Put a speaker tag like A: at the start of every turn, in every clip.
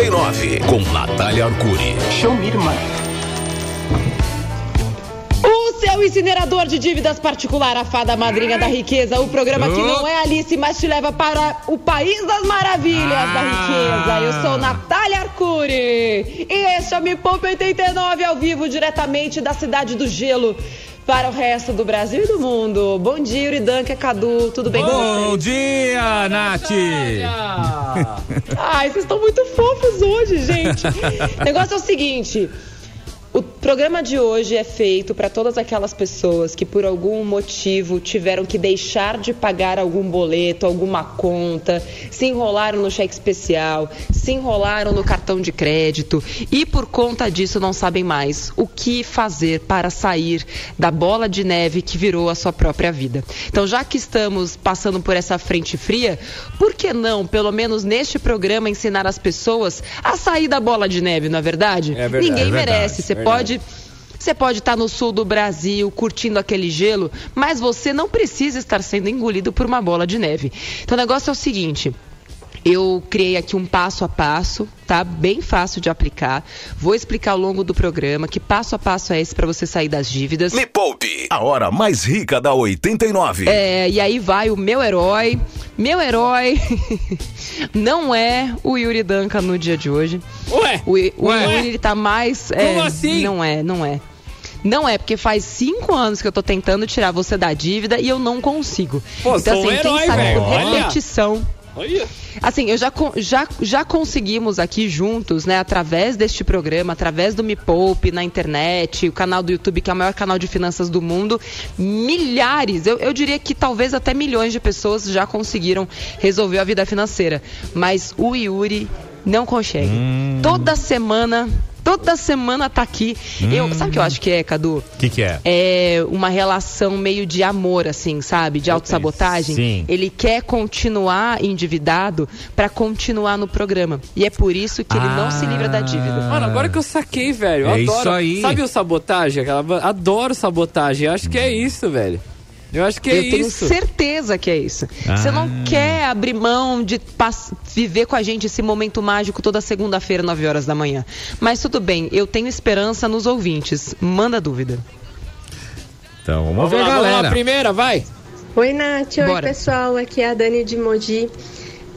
A: 89, com Natália Arcuri.
B: Show me, irmã.
C: O seu incinerador de dívidas particular, a fada madrinha da riqueza, o programa que não é Alice, mas te leva para o país das maravilhas da riqueza. Eu sou Natália Arcuri e este é o Me Poupa 89 ao vivo, diretamente da cidade do gelo. Para o resto do Brasil e do mundo. Bom dia, Uridanka, Cadu, tudo bem com
D: Bom
C: vocês?
D: dia, Nath!
C: Ai, vocês estão muito fofos hoje, gente. o negócio é o seguinte. O programa de hoje é feito para todas aquelas pessoas que por algum motivo tiveram que deixar de pagar algum boleto, alguma conta, se enrolaram no cheque especial, se enrolaram no cartão de crédito e por conta disso não sabem mais o que fazer para sair da bola de neve que virou a sua própria vida. Então, já que estamos passando por essa frente fria, por que não, pelo menos neste programa, ensinar as pessoas a sair da bola de neve, não é verdade?
D: É verdade,
C: Ninguém
D: é verdade,
C: merece. Você
D: verdade.
C: pode. Você pode estar no sul do Brasil curtindo aquele gelo, mas você não precisa estar sendo engolido por uma bola de neve. Então o negócio é o seguinte. Eu criei aqui um passo a passo, tá? Bem fácil de aplicar. Vou explicar ao longo do programa que passo a passo é esse para você sair das dívidas.
A: Me Poupe, a hora mais rica da 89.
C: É, e aí vai o meu herói. Meu herói não é o Yuri Danka no dia de hoje.
D: Ué?
C: O, o
D: Ué?
C: Yuri ele tá mais. é,
D: Como assim?
C: Não é, não é. Não é, porque faz cinco anos que eu tô tentando tirar você da dívida e eu não consigo.
D: Pô,
C: então,
D: sou um
C: assim, quem
D: herói,
C: sabe
D: velho.
C: por repetição.
D: Olha.
C: Assim, eu já, já, já conseguimos aqui juntos, né, através deste programa, através do Me Poupe na internet, o canal do YouTube, que é o maior canal de finanças do mundo, milhares, eu, eu diria que talvez até milhões de pessoas já conseguiram resolver a vida financeira. Mas o Yuri não consegue. Toda semana, toda semana tá aqui. Eu, sabe o que eu acho que é, Cadu?
D: O que, que é?
C: é uma relação meio de amor, assim, sabe? De autossabotagem.
D: Sim.
C: Ele quer continuar endividado para continuar no programa. E é por isso que ele não se livra da dívida.
E: Mano, agora que eu saquei, velho. Eu
D: É
E: adoro.
D: isso aí.
E: Sabe o sabotagem? Aquela... Adoro sabotagem. Eu acho que é isso, velho. Eu acho que é
C: Eu tenho
E: isso.
C: certeza que é isso. Você
D: Ah.
C: não quer abrir mão de viver com a gente esse momento mágico toda segunda-feira, 9 horas da manhã. Mas tudo bem, eu tenho esperança nos ouvintes. Manda dúvida.
D: Então, vamos,
E: Vamos
D: ver,
E: lá, vamos lá,
D: galera.
E: primeira, vai.
F: Oi, Nath. Oi,
C: Bora.
F: pessoal. Aqui é a Dani de Mogi.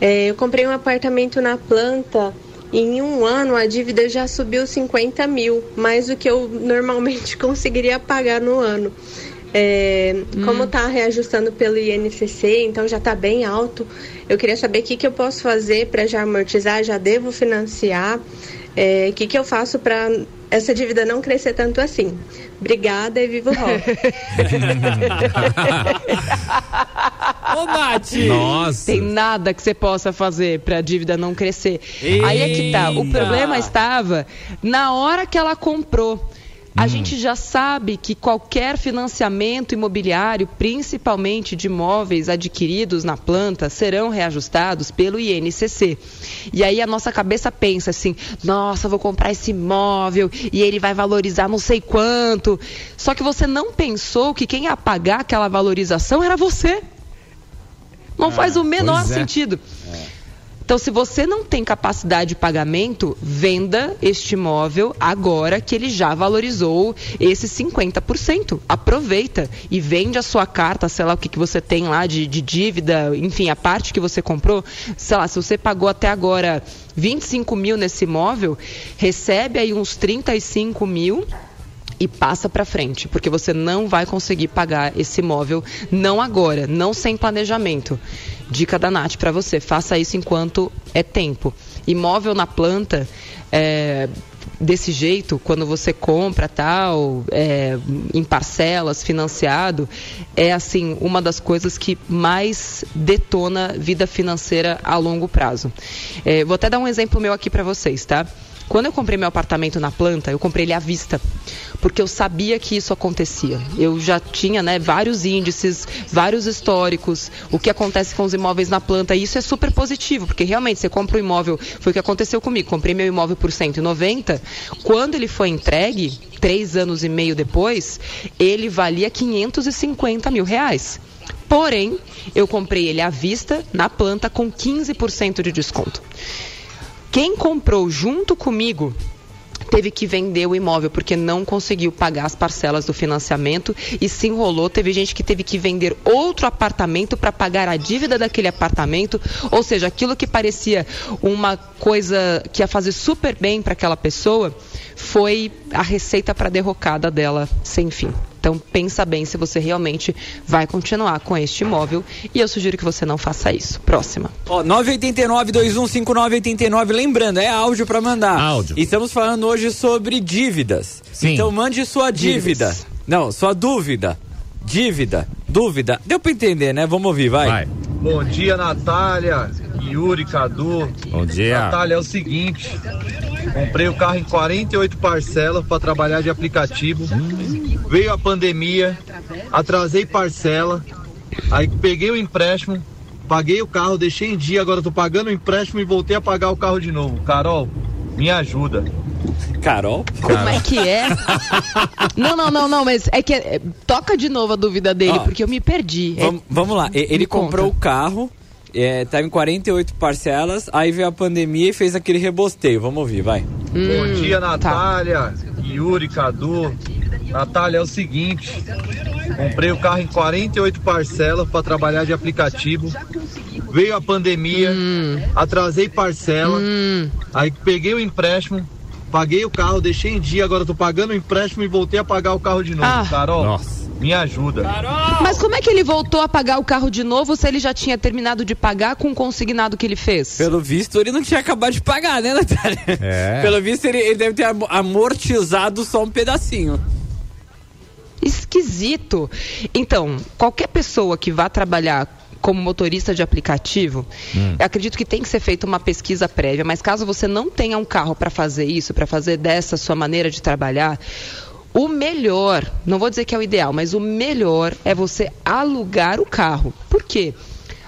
F: É, eu comprei um apartamento na planta. e Em um ano, a dívida já subiu 50 mil, mais do que eu normalmente conseguiria pagar no ano. É, Como tá reajustando pelo INCC, então já tá bem alto. Eu queria saber o que, que eu posso fazer para já amortizar, já devo financiar. É, O que, que eu faço para essa dívida não crescer tanto assim? Obrigada e viva o rock.
E: Ô, Nath.
D: Nossa.
C: Tem nada que você possa fazer para a dívida não crescer. Aí é que tá. O
E: Eita!
C: problema estava na hora que ela comprou. A gente já sabe que qualquer financiamento imobiliário, principalmente de imóveis adquiridos na planta, serão reajustados pelo INCC. E aí a nossa cabeça pensa assim: nossa, vou comprar esse imóvel e ele vai valorizar não sei quanto. Só que você não pensou que quem ia pagar aquela valorização era você. Não faz o menor
D: é.
C: sentido. Então, se você não tem capacidade de pagamento, venda este imóvel agora que ele já valorizou esses 50%. Aproveita e vende a sua carta, sei lá o que, que você tem lá de, de dívida, enfim, a parte que você comprou. Sei lá, se você pagou até agora 25 mil nesse imóvel, recebe aí uns 35 mil e passa para frente, porque você não vai conseguir pagar esse imóvel não agora, não sem planejamento. Dica da Nath para você, faça isso enquanto é tempo. Imóvel na planta, é, desse jeito, quando você compra tal, é, em parcelas, financiado, é assim uma das coisas que mais detona vida financeira a longo prazo. É, vou até dar um exemplo meu aqui para vocês, tá? Quando eu comprei meu apartamento na planta, eu comprei ele à vista, porque eu sabia que isso acontecia. Eu já tinha né, vários índices, vários históricos, o que acontece com os imóveis na planta, e isso é super positivo, porque realmente você compra um imóvel, foi o que aconteceu comigo, comprei meu imóvel por 190, quando ele foi entregue, três anos e meio depois, ele valia 550 mil reais. Porém, eu comprei ele à vista, na planta, com 15% de desconto. Quem comprou junto comigo teve que vender o imóvel porque não conseguiu pagar as parcelas do financiamento e se enrolou. Teve gente que teve que vender outro apartamento para pagar a dívida daquele apartamento. Ou seja, aquilo que parecia uma coisa que ia fazer super bem para aquela pessoa foi a receita para derrocada dela sem fim. Então pensa bem se você realmente vai continuar com este imóvel e eu sugiro que você não faça isso. Próxima.
E: Ó, 989-215989. Lembrando, é áudio pra mandar.
D: Áudio.
E: Estamos falando hoje sobre dívidas.
D: Sim.
E: Então mande sua dívida.
C: Dívidas.
E: Não, sua dúvida. Dívida. Dúvida. Deu pra entender, né? Vamos ouvir, vai.
D: Vai.
B: Bom dia, Natália, Yuri, Cadu.
D: Bom dia.
B: Natália, é o seguinte: comprei o carro em 48 parcelas para trabalhar de aplicativo. Veio a pandemia, atrasei parcela, aí peguei o empréstimo, paguei o carro, deixei em dia, agora tô pagando o empréstimo e voltei a pagar o carro de novo. Carol, me ajuda.
E: Carol.
C: Como é que é? não, não, não, não, mas é que é, toca de novo a dúvida dele,
E: Ó,
C: porque eu me perdi. É-
E: Vam- vamos lá. E- Ele
C: Me
E: comprou
C: conta.
E: o carro, é, tá em 48 parcelas, aí veio a pandemia e fez aquele rebosteio. Vamos ouvir, vai.
B: Bom dia,
C: tá.
B: Natália, Yuri, Cadu. Natália, é o seguinte: comprei o carro em 48 parcelas para trabalhar de aplicativo. Veio a pandemia,
C: Hum.
B: atrasei parcela, aí peguei o empréstimo, paguei o carro, deixei em dia, agora tô pagando o empréstimo e voltei a pagar o carro de novo.
C: Ah.
B: Carol,
D: Nossa.
B: me ajuda.
C: Mas como é que ele voltou a pagar o carro de novo se ele já tinha terminado de pagar com o consignado que ele fez?
E: Pelo visto, ele não tinha acabado de pagar, né, Natália?
D: É.
E: Pelo visto, ele, ele deve ter am- amortizado só um pedacinho.
C: Esquisito. Então, qualquer pessoa que vá trabalhar como motorista de aplicativo, eu acredito que tem que ser feita uma pesquisa prévia, mas caso você não tenha um carro para fazer isso, para fazer dessa sua maneira de trabalhar, o melhor, não vou dizer que é o ideal, mas o melhor é você alugar o carro. Por quê?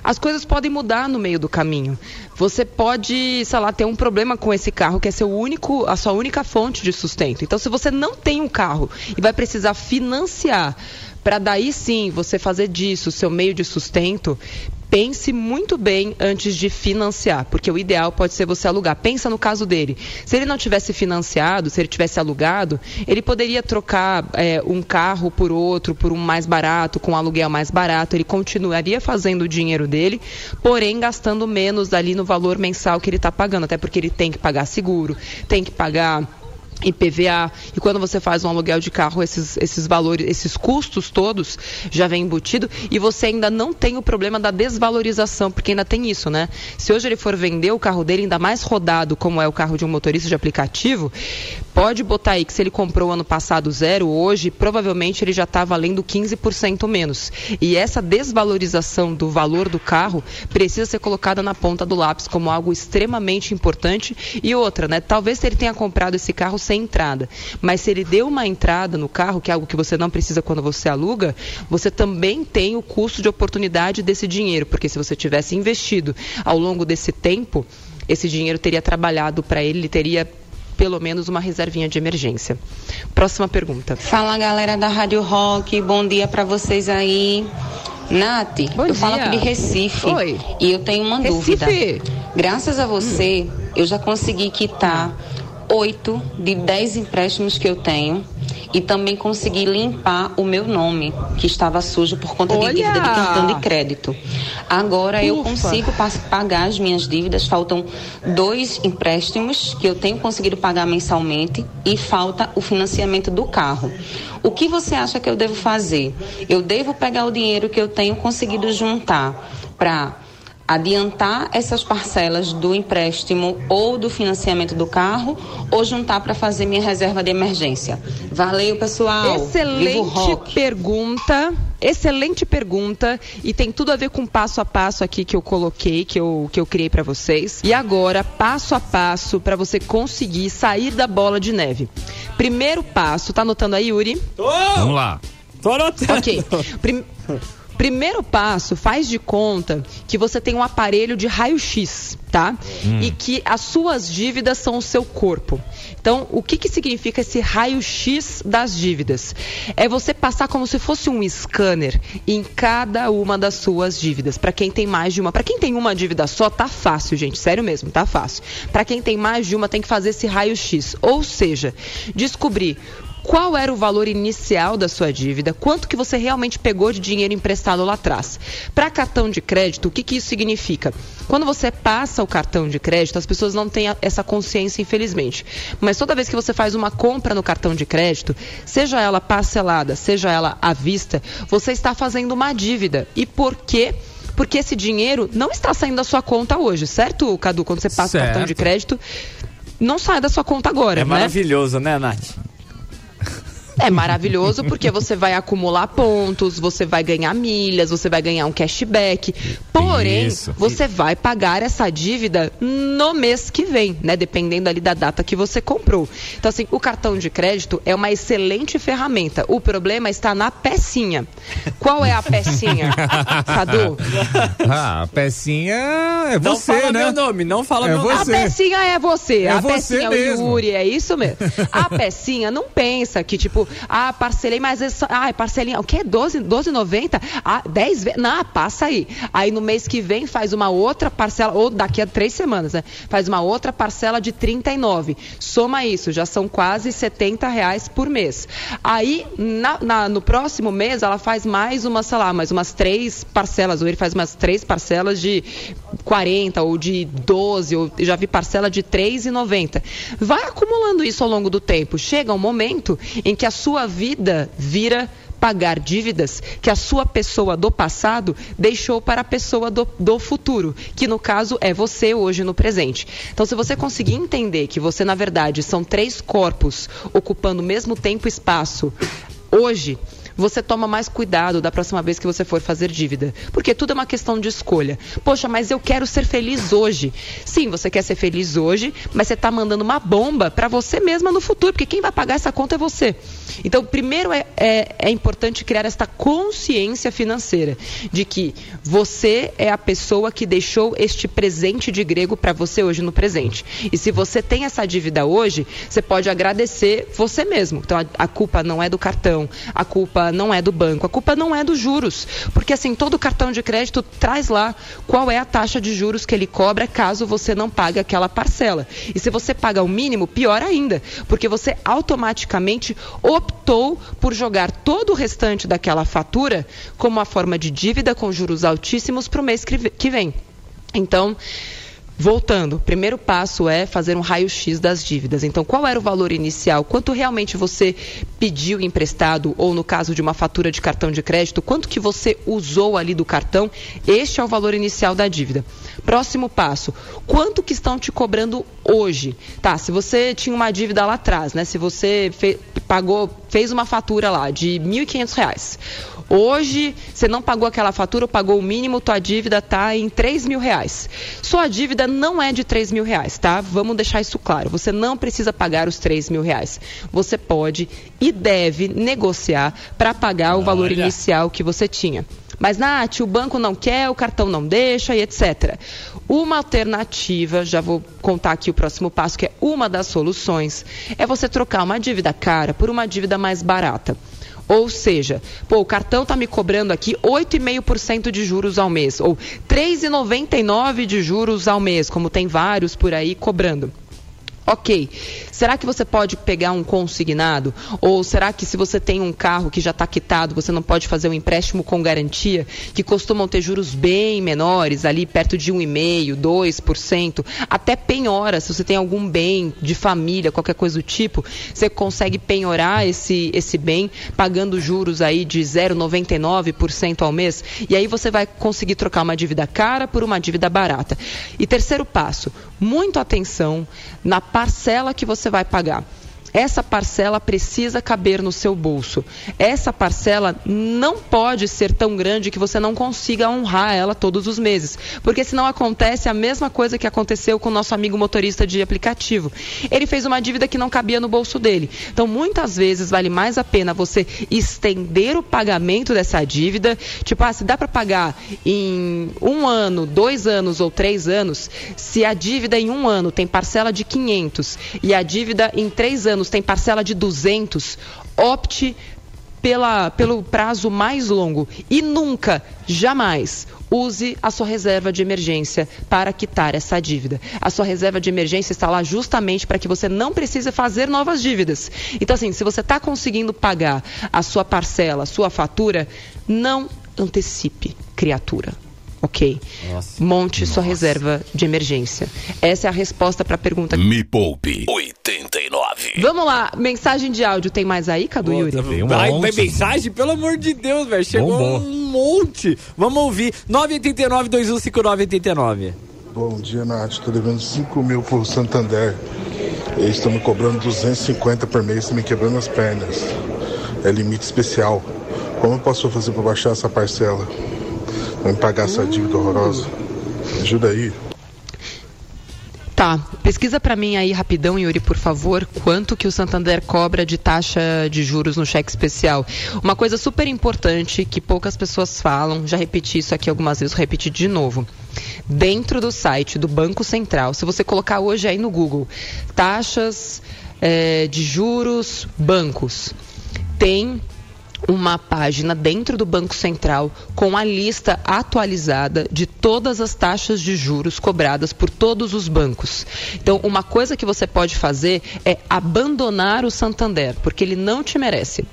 C: As coisas podem mudar no meio do caminho. Você pode, sei lá, ter um problema com esse carro que é seu único, a sua única fonte de sustento. Então, se você não tem um carro e vai precisar financiar para daí sim você fazer disso o seu meio de sustento, pense muito bem antes de financiar, porque o ideal pode ser você alugar. Pensa no caso dele. Se ele não tivesse financiado, se ele tivesse alugado, ele poderia trocar é, um carro por outro, por um mais barato, com um aluguel mais barato. Ele continuaria fazendo o dinheiro dele, porém gastando menos ali no valor mensal que ele está pagando, até porque ele tem que pagar seguro, tem que pagar IPVA, e quando você faz um aluguel de carro, esses, esses valores, esses custos todos já vem embutido e você ainda não tem o problema da desvalorização, porque ainda tem isso, né? Se hoje ele for vender o carro dele, ainda mais rodado, como é o carro de um motorista de aplicativo, pode botar aí que se ele comprou ano passado zero, hoje provavelmente ele já está valendo 15% menos. E essa desvalorização do valor do carro precisa ser colocada na ponta do lápis como algo extremamente importante. E outra, né? Talvez ele tenha comprado esse carro sem entrada, mas se ele deu uma entrada no carro, que é algo que você não precisa quando você aluga, você também tem o custo de oportunidade desse dinheiro, porque se você tivesse investido ao longo desse tempo, esse dinheiro teria trabalhado para ele, ele teria pelo menos uma reservinha de emergência. Próxima pergunta.
G: Fala galera da Rádio Rock, bom dia pra vocês aí. Nath,
C: Bom
G: eu falo aqui de Recife
C: Oi.
G: e eu tenho uma
C: Recife.
G: dúvida. Graças a você, eu já consegui quitar oito de dez empréstimos que eu tenho e também consegui limpar o meu nome, que estava sujo por conta
C: Olha!
G: de dívida de cartão de crédito. Agora eu
C: Ufa.
G: consigo pas- pagar as minhas dívidas, faltam dois empréstimos que eu tenho conseguido pagar mensalmente e falta o financiamento do carro. O que você acha que eu devo fazer? Eu devo pegar o dinheiro que eu tenho conseguido juntar para adiantar essas parcelas do empréstimo ou do financiamento do carro ou juntar para fazer minha reserva de emergência? Valeu, pessoal.
C: Excelente pergunta. Excelente pergunta e tem tudo a ver com o passo a passo aqui que eu coloquei, que eu, que eu criei para vocês. E agora, passo a passo para você conseguir sair da bola de neve. Primeiro passo, tá anotando aí, Yuri?
E: Tô!
D: Vamos lá.
E: Tô anotando.
C: Ok. Prim- Primeiro passo, faz de conta que você tem um aparelho de raio-x, tá?
D: Hum.
C: E que as suas dívidas são o seu corpo. Então, o que, que significa esse raio-x das dívidas? É você passar como se fosse um scanner em cada uma das suas dívidas. Para quem tem mais de uma. Para quem tem uma dívida só, tá fácil, gente. Sério mesmo, tá fácil. Para quem tem mais de uma, tem que fazer esse raio-x. Ou seja, descobrir qual era o valor inicial da sua dívida, quanto que você realmente pegou de dinheiro emprestado lá atrás. Para cartão de crédito, o que, que isso significa? Quando você passa o cartão de crédito, as pessoas não têm essa consciência, infelizmente. Mas toda vez que você faz uma compra no cartão de crédito, seja ela parcelada, seja ela à vista, você está fazendo uma dívida. E por quê? Porque esse dinheiro não está saindo da sua conta hoje, certo, Cadu? Quando você passa o cartão de
E: Certo.
C: crédito, não sai da sua conta agora,
E: É
C: né?
E: maravilhoso, né, Nath?
C: É maravilhoso porque você vai acumular pontos, você vai ganhar milhas, você vai ganhar um cashback. Porém,
D: Isso.
C: você vai pagar essa dívida no mês que vem, né? Dependendo ali da data que você comprou. Então, assim, o cartão de crédito é uma excelente ferramenta. O problema está na pecinha. Qual é a pecinha? Cadu?
D: Ah, a pecinha é
E: Não
D: você,
E: fala
D: né?
E: meu nome, não fala
D: É
E: meu nome.
D: você.
C: A pecinha é você.
D: É
C: a
D: você
C: pecinha é
D: mesmo.
C: o Yuri, é isso mesmo. A pecinha não pensa que, tipo, ah, parcelei, mas é só, ah, parcelinha, o quê? 12, 12,90? Ah, 10 vezes? Não, passa aí. Aí no mês que vem faz uma outra parcela, ou daqui a três semanas, né? Faz uma outra parcela de 39. Soma isso, já são quase 70 reais por mês. Aí, na- na- no próximo mês, ela faz mais uma, sei lá, mais umas três parcelas, ou ele faz umas três parcelas de 40 ou de 12, ou já vi parcela de 3,90. Vai acumulando isso ao longo do tempo. Chega um momento em que a sua vida vira pagar dívidas que a sua pessoa do passado deixou para a pessoa do, do futuro, que no caso é você hoje no presente. Então, se você conseguir entender que você, na verdade, são três corpos ocupando o mesmo tempo e espaço hoje, você toma mais cuidado da próxima vez que você for fazer dívida. Porque tudo é uma questão de escolha. Poxa, mas eu quero ser feliz hoje. Sim, você quer ser feliz hoje, mas você está mandando uma bomba para você mesma no futuro, porque quem vai pagar essa conta é você. Então, primeiro é, é, é importante criar esta consciência financeira de que você é a pessoa que deixou este presente de grego para você hoje no presente. E se você tem essa dívida hoje, você pode agradecer você mesmo. Então, a, a culpa não é do cartão, a culpa não é do banco, a culpa não é dos juros. Porque, assim, todo cartão de crédito traz lá qual é a taxa de juros que ele cobra caso você não pague aquela parcela. E se você paga o mínimo, pior ainda, porque você automaticamente optou por jogar todo o restante daquela fatura como uma forma de dívida com juros altíssimos para o mês que ve- que vem. Então, Voltando, primeiro passo é fazer um raio-x das dívidas. Então, qual era o valor inicial? Quanto realmente você pediu emprestado, ou no caso de uma fatura de cartão de crédito, quanto que você usou ali do cartão? Este é o valor inicial da dívida. Próximo passo, quanto que estão te cobrando hoje? Tá, se você tinha uma dívida lá atrás, né? Se você fe- pagou, fez uma fatura lá de 1.500 reais. Hoje, você não pagou aquela fatura, pagou o mínimo, tua dívida está em 3 mil reais. Sua dívida não é de 3 mil reais, tá? Vamos deixar isso claro. Você não precisa pagar os 3 mil reais. Você pode e deve negociar para pagar o valor
E: Olha.
C: inicial que você tinha. Mas, Nath, o banco não quer, o cartão não deixa e etc. Uma alternativa, já vou contar aqui o próximo passo, que é uma das soluções, é você trocar uma dívida cara por uma dívida mais barata. Ou seja, pô, o cartão está me cobrando aqui 8,5% de juros ao mês, ou 3,99% de juros ao mês, como tem vários por aí cobrando. Ok, será que você pode pegar um consignado? Ou será que se você tem um carro que já está quitado, você não pode fazer um empréstimo com garantia, que costumam ter juros bem menores, ali perto de 1,5%, 2%, até penhora, se você tem algum bem de família, qualquer coisa do tipo, você consegue penhorar esse, esse bem pagando juros aí de 0,99% ao mês, e aí você vai conseguir trocar uma dívida cara por uma dívida barata. E terceiro passo, muito atenção na parcela que você vai pagar. Essa parcela precisa caber no seu bolso. Essa parcela não pode ser tão grande que você não consiga honrar ela todos os meses, porque senão acontece a mesma coisa que aconteceu com o nosso amigo motorista de aplicativo. Ele fez uma dívida que não cabia no bolso dele. Então, muitas vezes vale mais a pena você estender o pagamento dessa dívida, tipo, ah, se dá para pagar em um ano, dois anos ou três anos, se a dívida em um ano tem parcela de 500 e a dívida em três anos tem parcela de 200, opte pela, pelo prazo mais longo e nunca, jamais, use a sua reserva de emergência para quitar essa dívida. A sua reserva de emergência está lá justamente para que você não precise fazer novas dívidas. Então, assim, se você está conseguindo pagar a sua parcela, a sua fatura, não antecipe, criatura ok? Nossa. Monte Nossa. sua reserva de emergência. Essa é a resposta para a pergunta.
A: Me poupe 89.
C: Vamos lá, mensagem de áudio tem mais aí, Cadu Pô, Yuri?
E: Tem um vai, vai mensagem? Pelo amor de Deus, velho. Chegou bom, bom. um monte. Vamos ouvir. 989 215989.
H: Bom dia, Nath. Estou devendo 5 mil por Santander. Eles estão me cobrando 250 por mês, me quebrando as pernas. É limite especial. Como eu posso fazer para baixar essa parcela? Vamos pagar essa dívida horrorosa. Ajuda aí.
C: Tá, pesquisa para mim aí rapidão, Yuri, por favor, quanto que o Santander cobra de taxa de juros no cheque especial. Uma coisa super importante que poucas pessoas falam, já repeti isso aqui algumas vezes, vou repetir de novo. Dentro do site do Banco Central, se você colocar hoje aí no Google, taxas é, de juros, bancos, tem uma página dentro do Banco Central com a lista atualizada de todas as taxas de juros cobradas por todos os bancos. Então, uma coisa que você pode fazer é abandonar o Santander, porque ele não te merece.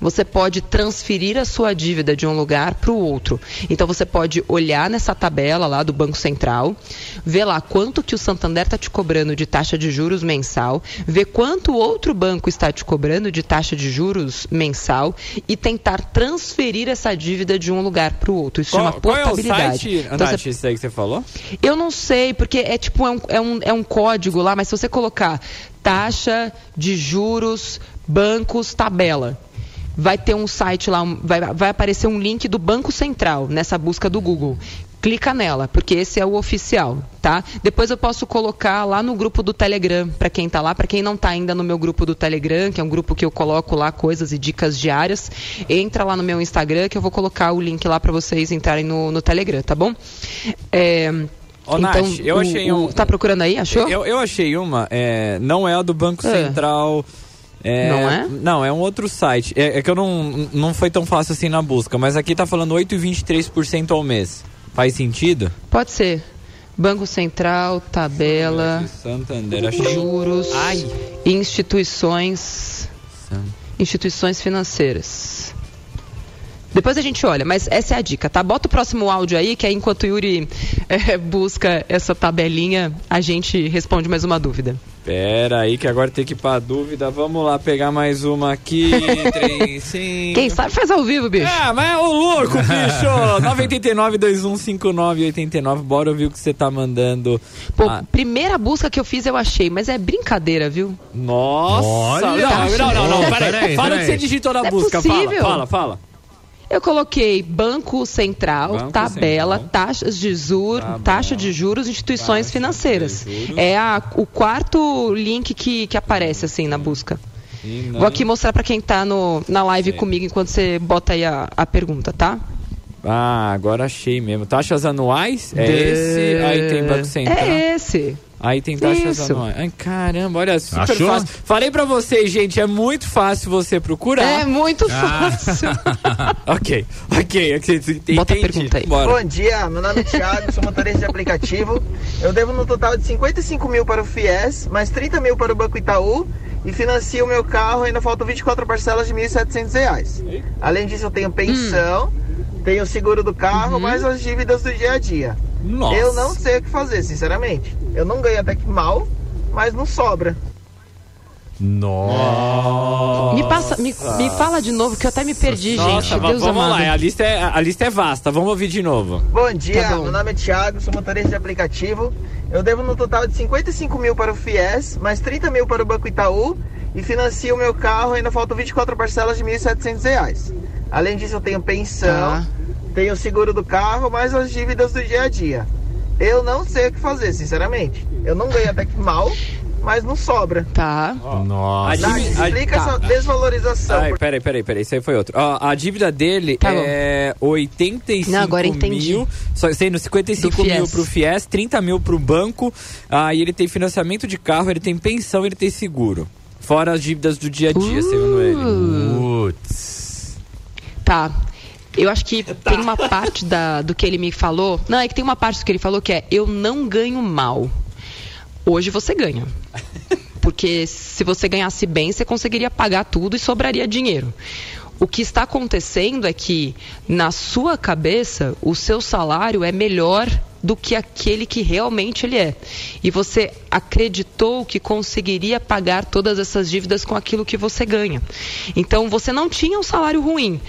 C: Você pode transferir a sua dívida de um lugar para o outro. Então você pode olhar nessa tabela lá do Banco Central, ver lá quanto que o Santander está te cobrando de taxa de juros mensal, ver quanto outro banco está te cobrando de taxa de juros mensal e tentar transferir essa dívida de um lugar para o outro. Isso
E: qual,
C: chama portabilidade.
E: Qual é o site, então, Nath, você... isso aí que você falou?
C: Eu não sei, porque é tipo é um, é um, é um código lá, mas se você colocar taxa de juros, bancos, tabela vai ter um site lá, vai, vai aparecer um link do Banco Central nessa busca do Google. Clica nela, porque esse é o oficial, tá? Depois eu posso colocar lá no grupo do Telegram, para quem está lá, para quem não está ainda no meu grupo do Telegram, que é um grupo que eu coloco lá coisas e dicas diárias, entra lá no meu Instagram que eu vou colocar o link lá para vocês entrarem no, no Telegram, tá bom? É,
E: Ô, então, Nath, eu achei o, um.
C: Tá procurando aí? Achou?
E: Eu, eu achei uma. É, não é a do Banco é. Central. É,
C: não é?
E: Não, é um outro site. É, é, que eu não, não foi tão fácil assim na busca, mas aqui tá falando 8,23% ao mês. Faz sentido?
C: Pode ser. Banco Central, tabela,
E: Santander, achei...
C: juros, Ai. instituições, instituições financeiras. Depois a gente olha, mas essa é a dica, tá? Bota o próximo áudio aí, que aí enquanto o Yuri é, busca essa tabelinha, a gente responde mais uma dúvida.
E: Pera aí que agora tem que ir pra dúvida. Vamos lá pegar mais uma aqui. 3, 5.
C: Quem sabe faz ao vivo, bicho.
E: Ah, mas é o louco, bicho. 989 2159 89. Bora ouvir o que você tá mandando.
C: Pô, ah. primeira busca que eu fiz eu achei, mas é brincadeira, viu?
E: Nossa. Olha. Não, não, não, não. Pera aí. Fala o que você digitou na é busca. Possível. Fala, fala, fala.
C: Eu coloquei Banco Central, Banco tabela, Central. taxas de juros, taxa de juros, instituições taxa financeiras. Juros. É a, o quarto link que, que aparece assim na busca. Vou aqui mostrar para quem está na live Sim. comigo enquanto você bota aí a, a pergunta, tá?
E: Ah, agora achei mesmo. Taxas anuais? É De... esse? Aí tem Banco Central.
C: É esse.
E: Aí tem taxas Isso. anuais. Ai, caramba, olha, super Achou? fácil. Falei pra vocês, gente, é muito fácil você procurar.
C: É muito ah. fácil.
E: ok, ok.
C: Entendi. Bota a pergunta aí.
I: Bora. Bom dia, meu nome é Thiago, sou motorista de aplicativo. Eu devo no total de 55 mil para o FIES, mais 30 mil para o Banco Itaú e financio o meu carro, ainda faltam 24 parcelas de R$ 1.700. Além disso, eu tenho pensão, hum. tenho seguro do carro, uhum. mais as dívidas do dia a dia. Nossa. Eu não sei o que fazer, sinceramente. Eu não ganho até que mal, mas não sobra.
D: Nossa.
C: Me passa, me, me fala de novo que eu até me perdi,
E: Nossa,
C: gente. Deus
E: vamos
C: amado.
E: lá, a lista, é, a lista é vasta, vamos ouvir de novo.
I: Bom dia,
C: Tá bom.
I: meu nome é Thiago, sou motorista de aplicativo. Eu devo no total de 55 mil para o FIES, mais 30 mil para o Banco Itaú e financio o meu carro, ainda faltam 24 parcelas de 1.700 reais. Além disso, eu tenho pensão,
C: Tá.
I: Tenho o seguro do carro, mais as dívidas do dia a dia. Eu não sei o que fazer, sinceramente. Eu não ganho até que mal, mas não sobra.
C: Tá.
D: Nossa.
E: A
I: Nath,
E: dívida- a-
I: explica
C: tá.
I: essa desvalorização.
E: Ai, peraí, peraí, peraí, isso aí foi outro. Ó, a dívida dele
C: Tá bom.
E: é 85
C: Não, agora entendi.
E: mil, só sendo 55
C: Do
E: mil pro FIES, 30 mil pro banco, aí ele tem financiamento de carro, ele tem pensão, ele tem seguro. Fora as dívidas do dia a dia, segundo ele.
C: Uh,
D: Putz.
C: Tá. Eu acho que tem uma parte da, do que ele me falou. Não, é que tem uma parte do que ele falou que é eu não ganho mal. Hoje você ganha. Porque se você ganhasse bem, você conseguiria pagar tudo e sobraria dinheiro. O que está acontecendo é que, na sua cabeça, o seu salário é melhor do que aquele que realmente ele é. E você acreditou que conseguiria pagar todas essas dívidas com aquilo que você ganha. Então, você não tinha um salário ruim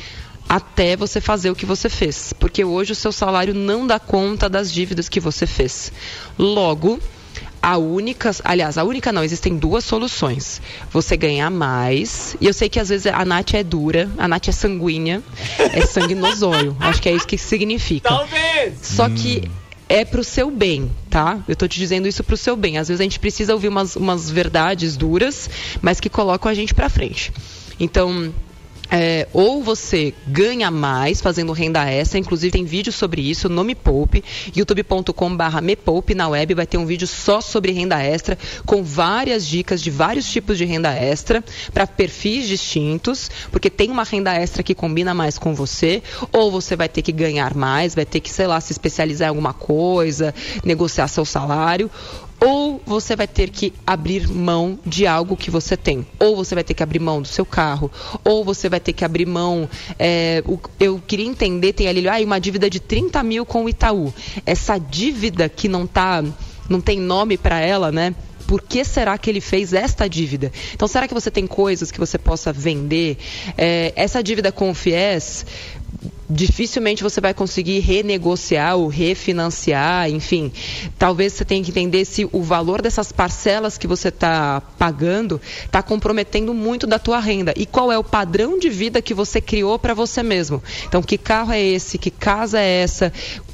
C: até você fazer o que você fez. Porque hoje o seu salário não dá conta das dívidas que você fez. Logo, a única, aliás, a única não, existem duas soluções. Você ganhar mais, e eu sei que às vezes a Nath é dura, a Nath é sanguínea, é sangue no zóio. Acho que é isso que significa.
E: Talvez!
C: Só que é pro seu bem, tá? Eu tô te dizendo isso pro seu bem. Às vezes a gente precisa ouvir umas, umas verdades duras, mas que colocam a gente pra frente. Então, é, ou você ganha mais fazendo renda extra, inclusive tem vídeo sobre isso no Me Poupe, youtube.com.br Me Poupe na web vai ter um vídeo só sobre renda extra, com várias dicas de vários tipos de renda extra para perfis distintos, porque tem uma renda extra que combina mais com você, ou você vai ter que ganhar mais, vai ter que, sei lá, se especializar em alguma coisa, negociar seu salário, ou você vai ter que abrir mão de algo que você tem. Ou você vai ter que abrir mão do seu carro, ou você vai ter que abrir mão. é, o- eu queria entender, tem ali ah, uma dívida de 30 mil com o Itaú. Essa dívida que não tá, não tem nome para ela, né? Por que será que ele fez esta dívida? Então, será que você tem coisas que você possa vender? É, essa dívida com o FIES, dificilmente você vai conseguir renegociar ou refinanciar, enfim. Talvez você tenha que entender se o valor dessas parcelas que você está pagando está comprometendo muito da tua renda e qual é o padrão de vida que você criou para você mesmo. Então, que carro é esse? Que casa é essa?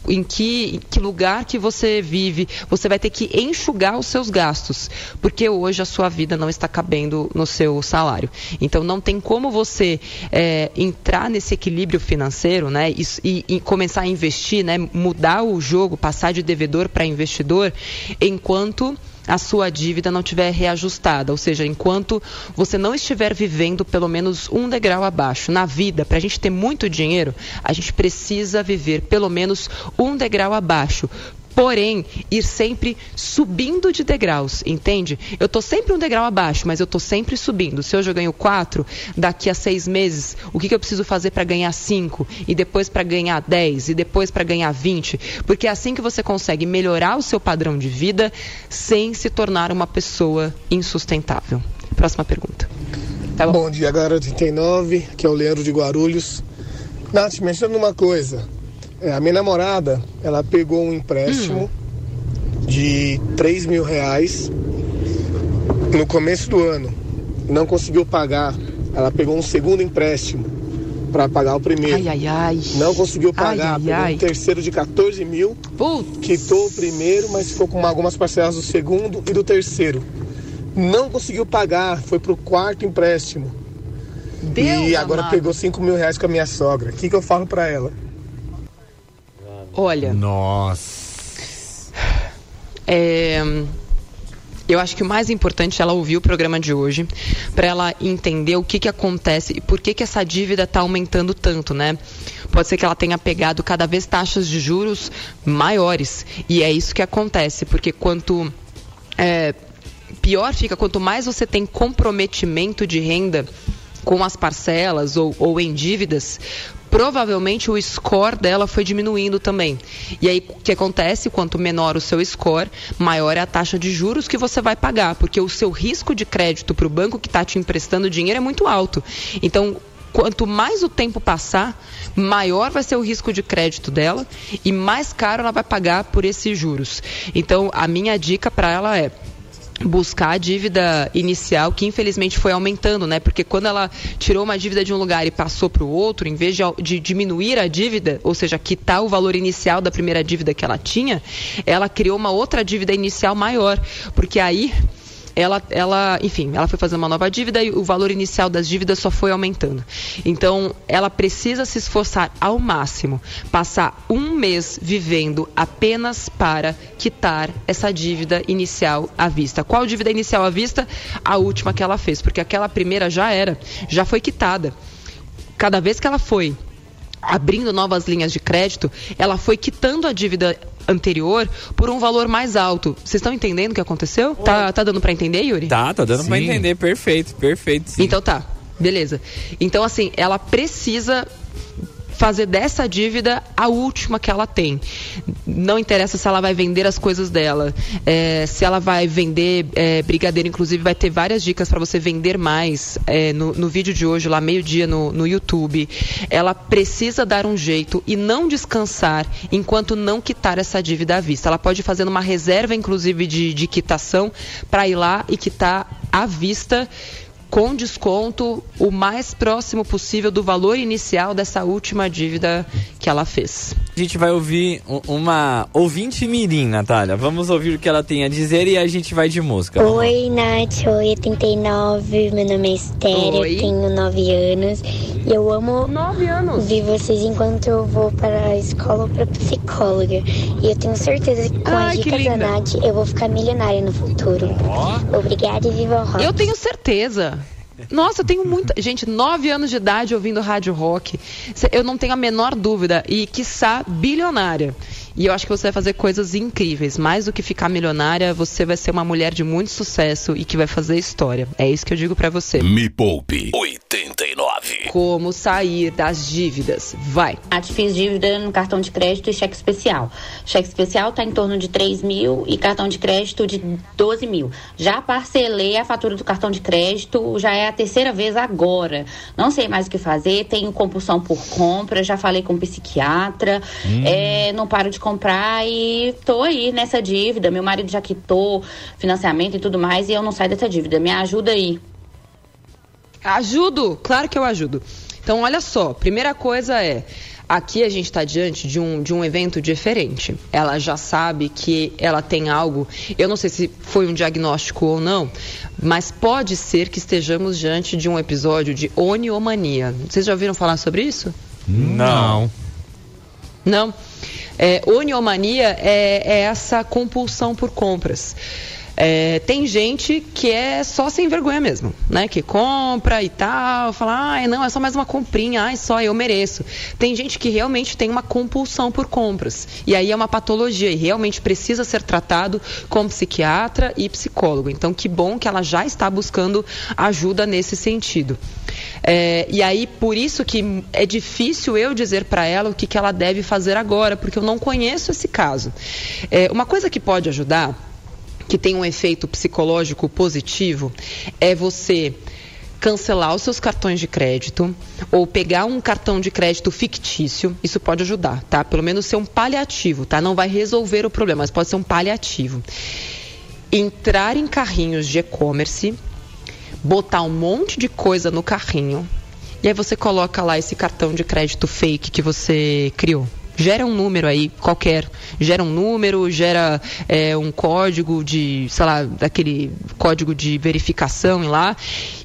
C: Em que, em que lugar que você vive? Você vai ter que enxugar os seus gastos, porque hoje a sua vida não está cabendo no seu salário. Então, não tem como você é, entrar nesse equilíbrio financeiro, né? E, e- e começar a investir, né? Mudar o jogo, passar de devedor para investidor, enquanto a sua dívida não estiver reajustada, ou seja, enquanto você não estiver vivendo pelo menos um degrau abaixo. Na vida, para a gente ter muito dinheiro, a gente precisa viver pelo menos um degrau abaixo. Porém, ir sempre subindo de degraus, entende? Eu tô sempre um degrau abaixo, mas eu tô sempre subindo. Se hoje eu ganho quatro, daqui a seis meses, o que, que eu preciso fazer para ganhar cinco? E depois para ganhar dez? E depois para ganhar vinte? Porque é assim que você consegue melhorar o seu padrão de vida sem se tornar uma pessoa insustentável. Próxima pergunta. Tá bom.
J: Bom dia, galera 39, que é o Leandro de Guarulhos. Nath, mencionando uma coisa. É, a minha namorada, ela pegou um empréstimo de 3 mil reais no começo do ano. Não conseguiu pagar. Ela pegou um segundo empréstimo para pagar o primeiro.
C: Ai, ai, ai.
J: Não conseguiu pagar.
C: Ai, ai,
J: um terceiro de 14 mil.
C: Putz.
J: Quitou o primeiro, mas ficou com algumas parcelas do segundo e do terceiro. Não conseguiu pagar, foi pro quarto empréstimo.
C: Deus
J: e agora
C: amado.
J: pegou 5 mil reais com a minha sogra. O que, que eu falo pra ela?
C: Olha.
D: Nossa.
C: É, eu acho que o mais importante é ela ouvir o programa de hoje para ela entender o que, que acontece e por que, que essa dívida está aumentando tanto, né? Pode ser que ela tenha pegado cada vez taxas de juros maiores e é isso que acontece, porque quanto é, pior fica, quanto mais você tem comprometimento de renda com as parcelas ou, ou em dívidas, provavelmente o score dela foi diminuindo também. E aí o que acontece? Quanto menor o seu score, maior é a taxa de juros que você vai pagar, porque o seu risco de crédito para o banco que está te emprestando dinheiro é muito alto. Então, quanto mais o tempo passar, maior vai ser o risco de crédito dela e mais caro ela vai pagar por esses juros. Então, a minha dica para ela é buscar a dívida inicial que infelizmente foi aumentando, né? Porque quando ela tirou uma dívida de um lugar e passou para o outro, em vez de, de, diminuir a dívida, ou seja, quitar o valor inicial da primeira dívida que ela tinha, ela criou uma outra dívida inicial maior, porque aí ela, ela, enfim, ela foi fazer uma nova dívida e o valor inicial das dívidas só foi aumentando. Então, ela precisa se esforçar ao máximo, passar um mês vivendo apenas para quitar essa dívida inicial à vista. Qual dívida inicial à vista? A última que ela fez, porque aquela primeira já era, já foi quitada. Cada vez que ela foi abrindo novas linhas de crédito, ela foi quitando a dívida anterior por um valor mais alto. Vocês estão entendendo o que aconteceu? Tá, tá dando para entender, Yuri?
E: Tá, tá dando para entender. Perfeito, perfeito. Sim.
C: Então tá, beleza. Então, assim, ela precisa fazer dessa dívida a última que ela tem. Não interessa se ela vai vender as coisas dela, é, se ela vai vender é, brigadeiro, inclusive vai ter várias dicas para você vender mais é, no, no, vídeo de hoje, lá meio-dia no, no YouTube. Ela precisa dar um jeito e não descansar enquanto não quitar essa dívida à vista. Ela pode fazer uma reserva, inclusive, de, de quitação para ir lá e quitar à vista com desconto o mais próximo possível do valor inicial dessa última dívida que ela fez.
E: A gente vai ouvir uma ouvinte mirim, Natália. Vamos ouvir o que ela tem a dizer e a gente vai de música.
K: Oi, Nath. Oi, 89. Meu nome é Estéreo, Oi. tenho 9 anos. E eu amo
C: 9 anos.
K: ver vocês enquanto eu vou para a escola ou para psicóloga. E eu tenho certeza que com Ai, as dicas da Nath eu vou ficar milionária no futuro. Oh. Obrigada e viva o rock.
C: Eu tenho certeza. Nossa, eu tenho muita. Gente, nove anos de idade ouvindo rádio rock. Eu não tenho a menor dúvida. E, quiçá, bilionária. E eu acho que você vai fazer coisas incríveis. Mais do que ficar milionária, você vai ser uma mulher de muito sucesso e que vai fazer história. É isso que eu digo para você.
A: Me Poupe 89.
C: Como sair das dívidas? Vai.
G: A fiz dívida no cartão de crédito e cheque especial. Cheque especial tá em torno de 3 mil e cartão de crédito de 12 mil. Já parcelei a fatura do cartão de crédito, já é a terceira vez agora. Não sei mais o que fazer, tenho compulsão por compra, já falei com um psiquiatra, hum. é, não paro de comprar e tô aí nessa dívida. Meu marido já quitou financiamento e tudo mais e eu não saio dessa dívida. Me ajuda aí.
C: Ajudo, claro que eu ajudo. Então, olha só, primeira coisa é, aqui a gente está diante de um, de um evento diferente. Ela já sabe que ela tem algo, eu não sei se foi um diagnóstico ou não, mas pode ser que estejamos diante de um episódio de oniomania. Vocês já ouviram falar sobre isso?
E: Não.
C: Não? É, oniomania é, é essa compulsão por compras. É, tem gente que é só sem vergonha mesmo, né? Que compra e tal, fala, ah, não, é só mais uma comprinha, ai, só eu mereço. Tem gente que realmente tem uma compulsão por compras. E aí é uma patologia e realmente precisa ser tratado com psiquiatra e psicólogo. Então, que bom que ela já está buscando ajuda nesse sentido. É, e aí, por isso que é difícil eu dizer para ela o que, que ela deve fazer agora, porque eu não conheço esse caso. É, uma coisa que pode ajudar que tem um efeito psicológico positivo é você cancelar os seus cartões de crédito ou pegar um cartão de crédito fictício, isso pode ajudar, tá? Pelo menos ser um paliativo, tá? Não vai resolver o problema, mas pode ser um paliativo. Entrar em carrinhos de e-commerce, botar um monte de coisa no carrinho e aí você coloca lá esse cartão de crédito fake que você criou gera um número aí qualquer. Gera um número, gera é, um código de, sei lá, daquele código de verificação lá.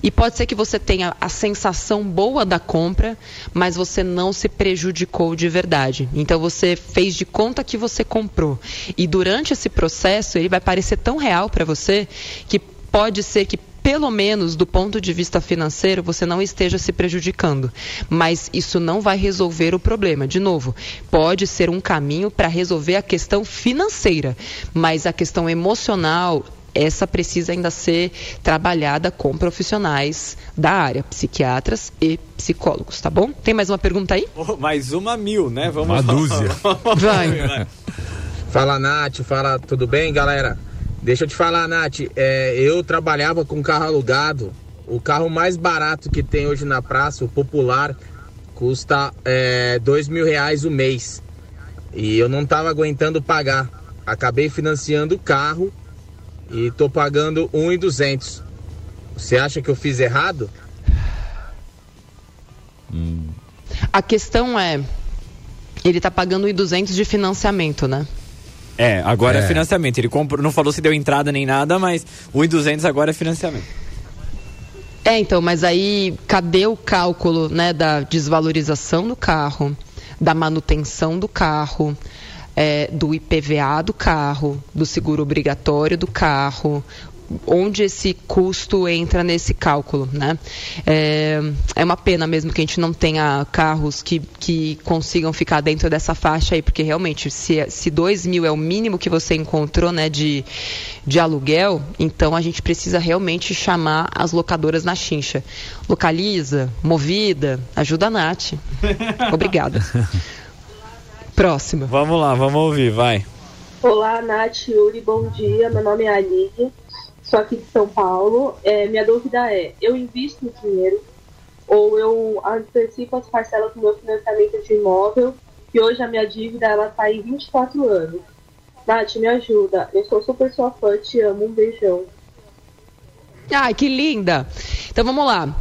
C: E pode ser que você tenha a sensação boa da compra, mas você não se prejudicou de verdade. Então você fez de conta que você comprou. E durante esse processo, ele vai parecer tão real para você que pode ser que pelo menos do ponto de vista financeiro, você não esteja se prejudicando. Mas isso não vai resolver o problema. De novo, pode ser um caminho para resolver a questão financeira, mas a questão emocional essa precisa ainda ser trabalhada com profissionais da área, psiquiatras e psicólogos, tá bom? Tem mais uma pergunta aí?
E: Oh, mais uma mil, né? Vamos
D: Uma dúzia.
C: Vai.
L: Fala, Nath. Fala, tudo bem, galera? Deixa eu te falar, Nath. é, eu trabalhava com carro alugado. O carro mais barato que tem hoje na praça, o popular, custa é, dois mil reais o mês. E eu não tava aguentando pagar. Acabei financiando o carro e tô pagando um e duzentos. Você acha que eu fiz errado?
C: A questão é, ele tá pagando 1.200 de financiamento, né?
E: É, agora é,
D: É.
E: financiamento. Ele comprou, não falou se deu entrada nem nada, mas 1.200 agora é financiamento.
C: É, então, mas aí cadê o cálculo, né, da desvalorização do carro, da manutenção do carro, é, do IPVA do carro, do seguro obrigatório do carro? Onde esse custo entra nesse cálculo, né? É, é uma pena mesmo que a gente não tenha carros que, que consigam ficar dentro dessa faixa aí, porque realmente, se, se 2 mil é o mínimo que você encontrou, né, de, de aluguel, então a gente precisa realmente chamar as locadoras na chincha. Localiza, movida, ajuda a Nath. Obrigada. Próxima.
E: Vamos lá, vamos ouvir, vai.
M: Olá, Nath, Yuri, bom dia. Meu nome é Aline, sou aqui de São Paulo. É, minha dúvida é: eu invisto dinheiro ou eu antecipo as parcelas do meu financiamento de imóvel e hoje a minha dívida ela está em 24 anos? Nath, me ajuda. Eu sou super sua fã, te amo. Um beijão.
C: Ai, que linda! Então vamos lá.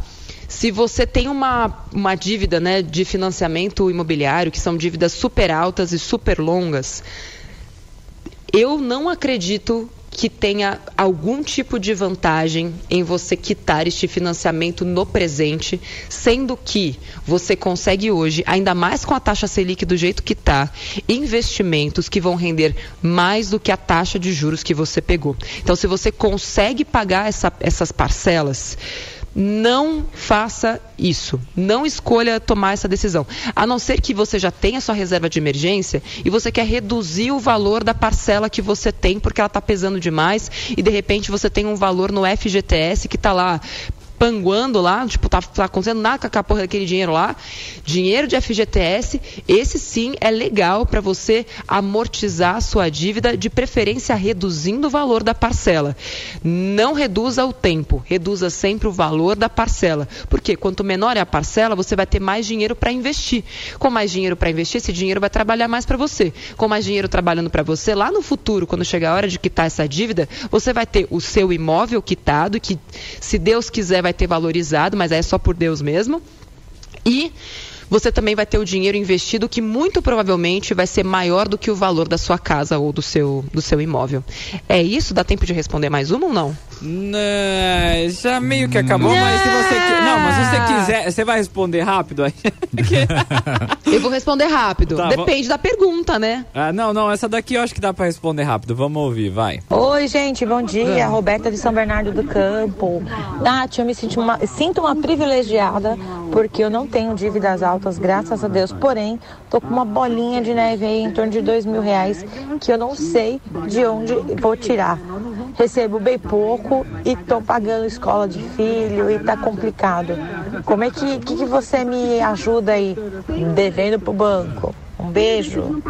C: Se você tem uma, uma dívida né, de financiamento imobiliário, que são dívidas super altas e super longas, eu não acredito que tenha algum tipo de vantagem em você quitar este financiamento no presente, sendo que você consegue hoje, ainda mais com a taxa Selic do jeito que está, investimentos que vão render mais do que a taxa de juros que você pegou. Então, se você consegue pagar essa- essas parcelas, não faça isso. Não escolha tomar essa decisão. A não ser que você já tenha sua reserva de emergência e você quer reduzir o valor da parcela que você tem porque ela está pesando demais e de repente você tem um valor no FGTS que está lá panguando lá, tipo, tá, tá acontecendo nada com aquela porra daquele dinheiro lá. Dinheiro de FGTS, esse sim é legal para você amortizar a sua dívida, de preferência reduzindo o valor da parcela. Não reduza o tempo, reduza sempre o valor da parcela. Porque quanto menor é a parcela, você vai ter mais dinheiro para investir. Com mais dinheiro para investir, esse dinheiro vai trabalhar mais para você. Com mais dinheiro trabalhando para você, lá no futuro, quando chegar a hora de quitar essa dívida, você vai ter o seu imóvel quitado, que se Deus quiser vai ter valorizado, mas aí é só por Deus mesmo. E você também vai ter o dinheiro investido que muito provavelmente vai ser maior do que o valor da sua casa ou do seu, do seu imóvel. É isso? Dá tempo de responder mais uma ou não?
E: Né, já meio que acabou, mas se você não, mas se você quiser, você vai responder rápido aí.
C: Eu vou responder rápido.
E: Tá,
C: Depende da pergunta, né?
E: Ah, não, não, essa daqui eu acho que dá pra responder rápido. Vamos ouvir, vai.
N: Oi, gente, bom dia. Roberta de São Bernardo do Campo. Nath, eu me sinto uma, sinto uma privilegiada porque eu não tenho dívidas altas, graças a Deus. Porém, tô com uma bolinha de neve aí em torno de dois mil reais que eu não sei de onde vou tirar. Recebo bem pouco e tô pagando escola de filho e tá complicado. Como é que, que, que você me ajuda aí devendo pro banco? Um beijo.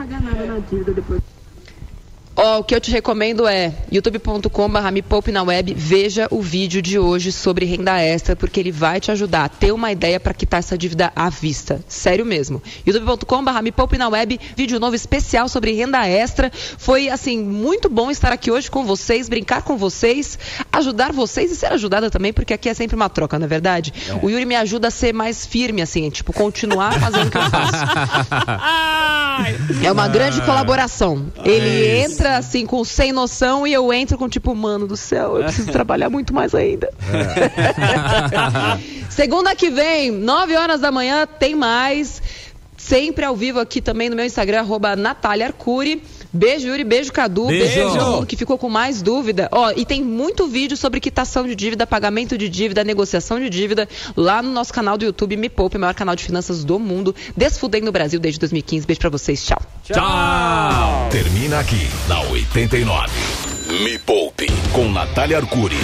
C: Ó, o que eu te recomendo é youtube.com.br me poupe na web, veja o vídeo de hoje sobre renda extra, porque ele vai te ajudar a ter uma ideia para quitar essa dívida à vista. Sério mesmo. youtube.com.br me poupe na web, vídeo novo especial sobre renda extra. Foi, assim, muito bom estar aqui hoje com vocês, brincar com vocês, ajudar vocês e ser ajudada também, porque aqui é sempre uma troca, não é verdade? O Yuri me ajuda a ser mais firme, assim, tipo, continuar fazendo o que eu faço. É uma grande colaboração. Ele entra assim com sem noção e eu entro com tipo, mano do céu, eu preciso trabalhar muito mais ainda. Segunda que vem, 9 horas da manhã, tem mais. Sempre ao vivo aqui também no meu Instagram, arroba Natália Arcuri. Beijo, Yuri. Beijo, Cadu.
D: Beijo.
C: Beijo todo mundo que ficou com mais dúvida. Ó, e tem muito vídeo sobre quitação de dívida, pagamento de dívida, negociação de dívida lá no nosso canal do YouTube Me Poupe, maior canal de finanças do mundo. Desfudendo no Brasil desde 2015. Beijo pra vocês. Tchau.
A: Tchau. Termina aqui na 89. Me Poupe com Natália Arcuri.